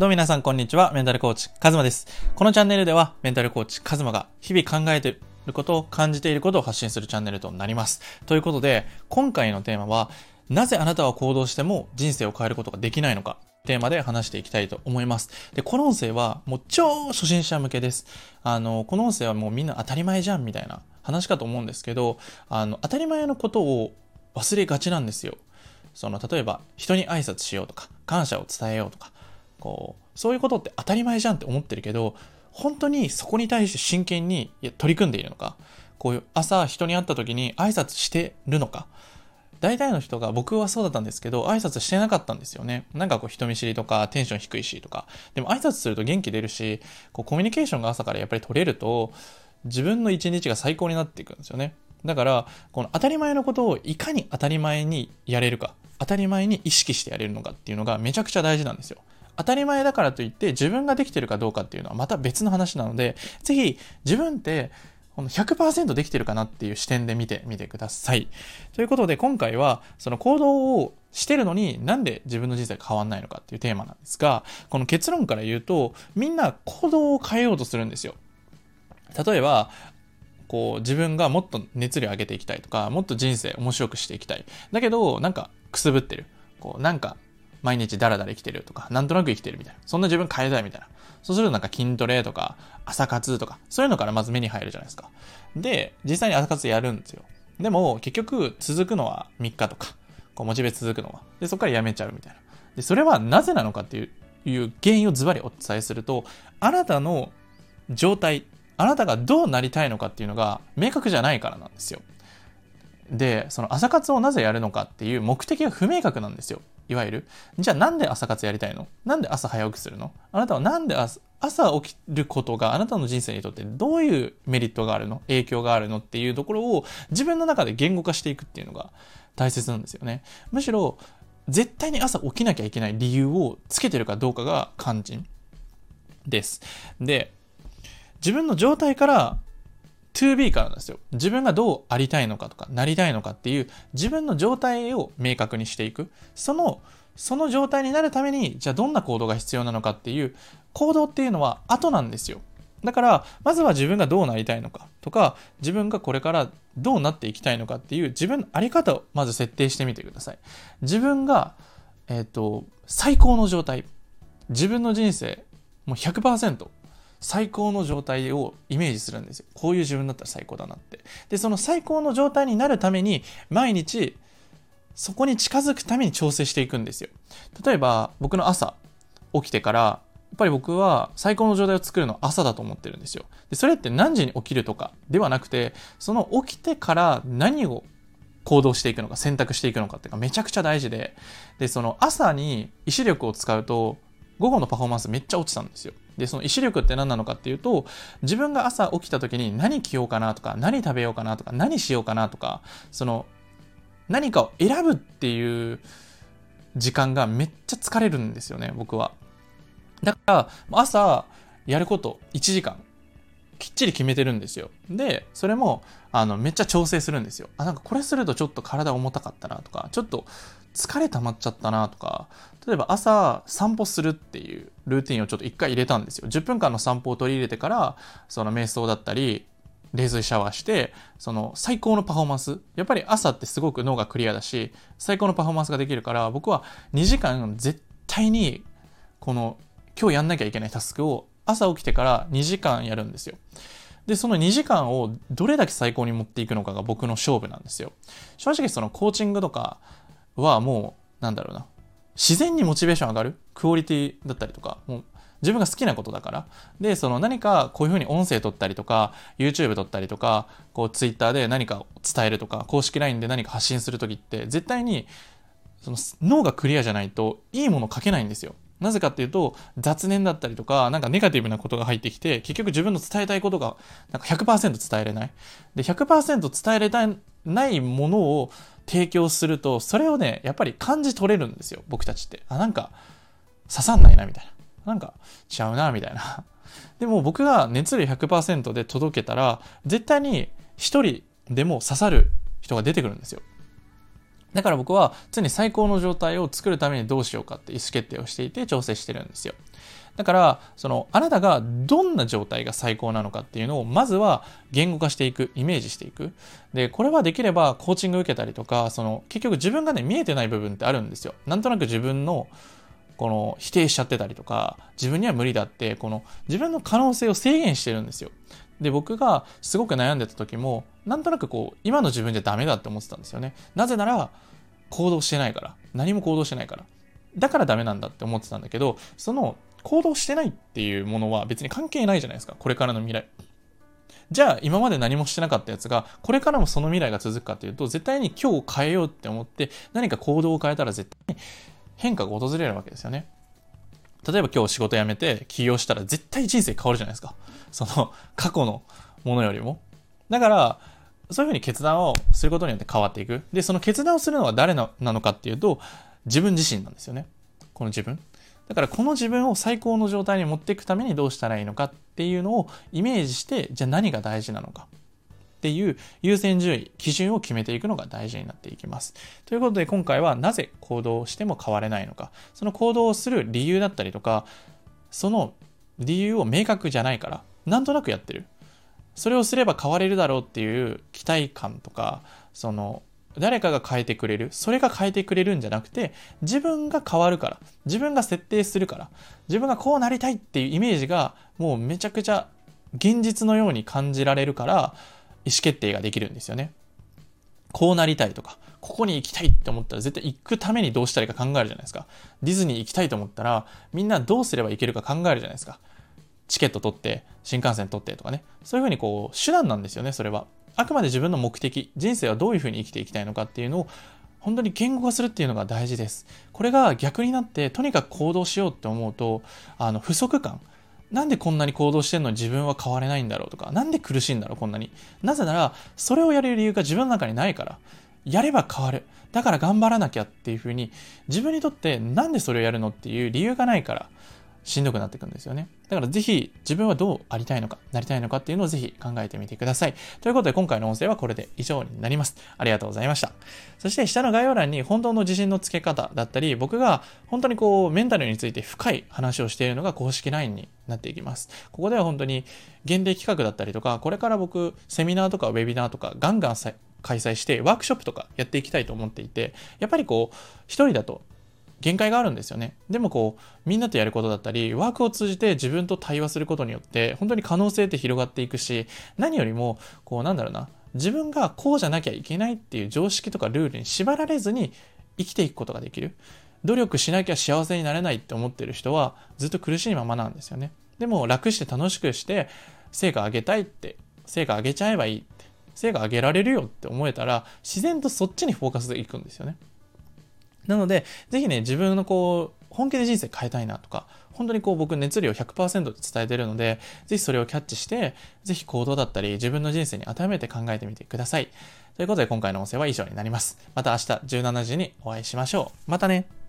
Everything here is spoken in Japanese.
どうも皆さんこんにちは。メンタルコーチ、カズマです。このチャンネルでは、メンタルコーチ、カズマが日々考えていることを感じていることを発信するチャンネルとなります。ということで、今回のテーマは、なぜあなたは行動しても人生を変えることができないのかテーマで話していきたいと思います。で、この音声はもう超初心者向けです。あの、この音声はもうみんな当たり前じゃんみたいな話かと思うんですけど、あの、当たり前のことを忘れがちなんですよ。その、例えば人に挨拶しようとか、感謝を伝えようとか、こう、そういうことって当たり前じゃんって思ってるけど、本当にそこに対して真剣に取り組んでいるのか、こういう朝人に会った時に挨拶してるのか、大体の人が僕はそうだったんですけど、挨拶してなかったんですよね。なんかこう人見知りとかテンション低いしとか。でも挨拶すると元気出るし、こうコミュニケーションが朝からやっぱり取れると、自分の一日が最高になっていくんですよね。だから、この当たり前のことをいかに当たり前にやれるか、当たり前に意識してやれるのかっていうのがめちゃくちゃ大事なんですよ。当たり前だからといって自分ができてるかどうかっていうのはまた別の話なので、ぜひ自分ってこの100%できてるかなっていう視点で見てみてください。ということで今回はその行動をしてるのになんで自分の人生変わんないのかっていうテーマなんですが、この結論から言うとみんな行動を変えようとするんですよ。例えば、こう自分がもっと熱量上げていきたいとか、もっと人生面白くしていきたい。だけど、なんかくすぶってる。こうなんか毎日ダラダラ生きてるとか、なんとなく生きてるみたいな。そんな自分変えたいみたいな。そうするとなんか筋トレとか、朝活とか、そういうのからまず目に入るじゃないですか。で、実際に朝活やるんですよ。でも、結局続くのは3日とか、こうモチベ続くのは。で、そこからやめちゃうみたいな。で、それはなぜなのかっていういう原因をズバリお伝えすると、あなたの状態、あなたがどうなりたいのかっていうのが明確じゃないからなんですよ。で、その朝活をなぜやるのかっていう目的が不明確なんですよ。いわゆる。じゃあなんで朝活やりたいの？なんで朝早起きするの？あなたはなんで朝朝起きることがあなたの人生にとってどういうメリットがあるの？影響があるの？っていうところを自分の中で言語化していくっていうのが大切なんですよね。むしろ絶対に朝起きなきゃいけない理由をつけてるかどうかが肝心です。で、自分の状態から 2B からなんですよ。自分がどうありたいのかとか、なりたいのかっていう自分の状態を明確にしていく。その、その状態になるために、じゃあどんな行動が必要なのかっていう行動っていうのは後なんですよ。だから、まずは自分がどうなりたいのかとか、自分がこれからどうなっていきたいのかっていう自分のあり方をまず設定してみてください。自分が、えっ、ー、と、最高の状態。自分の人生、もう100%。最高の状態をイメージするんですよ。こういう自分だったら最高だなって。で、その最高の状態になるために、毎日、そこに近づくために調整していくんですよ。例えば、僕の朝、起きてから、やっぱり僕は最高の状態を作るのは朝だと思ってるんですよ。で、それって何時に起きるとかではなくて、その起きてから何を行動していくのか、選択していくのかっていうのがめちゃくちゃ大事で、で、その朝に意志力を使うと、午後のパフォーマンスめっちゃ落ちたんですよ。で、その意志力って何なのかっていうと、自分が朝起きた時に何着ようかなとか、何食べようかなとか、何しようかなとか、その、何かを選ぶっていう時間がめっちゃ疲れるんですよね、僕は。だから、朝やること1時間、きっちり決めてるんですよ。で、それも、あの、めっちゃ調整するんですよ。あ、なんかこれするとちょっと体重たかったなとか、ちょっと疲れ溜まっちゃったなとか、例えば朝散歩するっていうルーティンをちょっと一回入れたんですよ。10分間の散歩を取り入れてから、その瞑想だったり、冷水シャワーして、その最高のパフォーマンス。やっぱり朝ってすごく脳がクリアだし、最高のパフォーマンスができるから、僕は2時間絶対に、この今日やんなきゃいけないタスクを朝起きてから2時間やるんですよ。で、その2時間をどれだけ最高に持っていくのかが僕の勝負なんですよ。正直そのコーチングとかはもう、なんだろうな。自然にモチベーション上がる？クオリティだったりとか、もう自分が好きなことだから。で、その何かこういうふうに音声撮ったりとか、YouTube 撮ったりとか、こう Twitter で何か伝えるとか、公式 LINE で何か発信する時って、絶対にその脳がクリアじゃないといいもの書けないんですよ。なぜかっていうと、雑念だったりとか、なんかネガティブなことが入ってきて、結局自分の伝えたいことが、なんか100%伝えれない。で、100%伝えれないものを提供すると、それをね、やっぱり感じ取れるんですよ、僕たちって。あ、なんか、刺さんないな、みたいな。なんか、違うな、みたいな。でも僕が熱量100%で届けたら、絶対に一人でも刺さる人が出てくるんですよ。だから僕は常に最高の状態を作るためにどうしようかって意思決定をしていて調整してるんですよ。だから、その、あなたがどんな状態が最高なのかっていうのを、まずは言語化していく、イメージしていく。で、これはできればコーチング受けたりとか、その、結局自分がね、見えてない部分ってあるんですよ。なんとなく自分の、この、否定しちゃってたりとか、自分には無理だって、この、自分の可能性を制限してるんですよ。で、僕がすごく悩んでた時も、なんとなくこう、今の自分じゃダメだって思ってたんですよね。なぜなら、行動してないから。何も行動してないから。だからダメなんだって思ってたんだけど、その行動してないっていうものは別に関係ないじゃないですか。これからの未来。じゃあ今まで何もしてなかったやつが、これからもその未来が続くかっていうと、絶対に今日を変えようって思って何か行動を変えたら絶対に変化が訪れるわけですよね。例えば今日仕事辞めて起業したら絶対人生変わるじゃないですか。その過去のものよりも。だから、そういうふうに決断をすることによって変わっていく。で、その決断をするのは誰なのかっていうと、自分自身なんですよね。この自分。だからこの自分を最高の状態に持っていくためにどうしたらいいのかっていうのをイメージして、じゃあ何が大事なのかっていう優先順位、基準を決めていくのが大事になっていきます。ということで今回はなぜ行動しても変われないのか、その行動をする理由だったりとか、その理由を明確じゃないから、なんとなくやってる。それをすれば変われるだろうっていう期待感とか、その誰かが変えてくれる。それが変えてくれるんじゃなくて、自分が変わるから。自分が設定するから。自分がこうなりたいっていうイメージが、もうめちゃくちゃ現実のように感じられるから、意思決定ができるんですよね。こうなりたいとか、ここに行きたいって思ったら絶対行くためにどうしたらいいか考えるじゃないですか。ディズニー行きたいと思ったら、みんなどうすれば行けるか考えるじゃないですか。チケット取って、新幹線取ってとかね。そういうふうにこう、手段なんですよね、それは。あくまで自分の目的、人生はどういうふうに生きていきたいのかっていうのを本当に言語化するっていうのが大事です。これが逆になってとにかく行動しようって思うと、あの不足感。なんでこんなに行動してんのに自分は変われないんだろうとか、なんで苦しいんだろうこんなに。なぜなら、それをやれる理由が自分の中にないから。やれば変わる。だから頑張らなきゃっていうふうに、自分にとってなんでそれをやるのっていう理由がないから、しんどくなっていくんですよね。だからぜひ自分はどうありたいのか、なりたいのかっていうのをぜひ考えてみてください。ということで今回の音声はこれで以上になります。ありがとうございました。そして下の概要欄に本当の自信のつけ方だったり、僕が本当にこうメンタルについて深い話をしているのが公式 LINE になっていきます。ここでは本当に限定企画だったりとか、これから僕セミナーとかウェビナーとかガンガン開催してワークショップとかやっていきたいと思っていて、やっぱりこう一人だと限界があるんですよね。でもこう、みんなとやることだったり、ワークを通じて自分と対話することによって、本当に可能性って広がっていくし、何よりも、こう、なんだろうな、自分がこうじゃなきゃいけないっていう常識とかルールに縛られずに生きていくことができる。努力しなきゃ幸せになれないって思ってる人は、ずっと苦しいままなんですよね。でも、楽して楽しくして、成果上げたいって、成果上げちゃえばいいって、成果上げられるよって思えたら、自然とそっちにフォーカスでいくんですよね。なので、ぜひね、自分のこう、本気で人生変えたいなとか、本当にこう僕熱量100%で伝えてるので、ぜひそれをキャッチして、ぜひ行動だったり自分の人生に当てはめて考えてみてください。ということで今回の音声は以上になります。また明日17時にお会いしましょう。またね。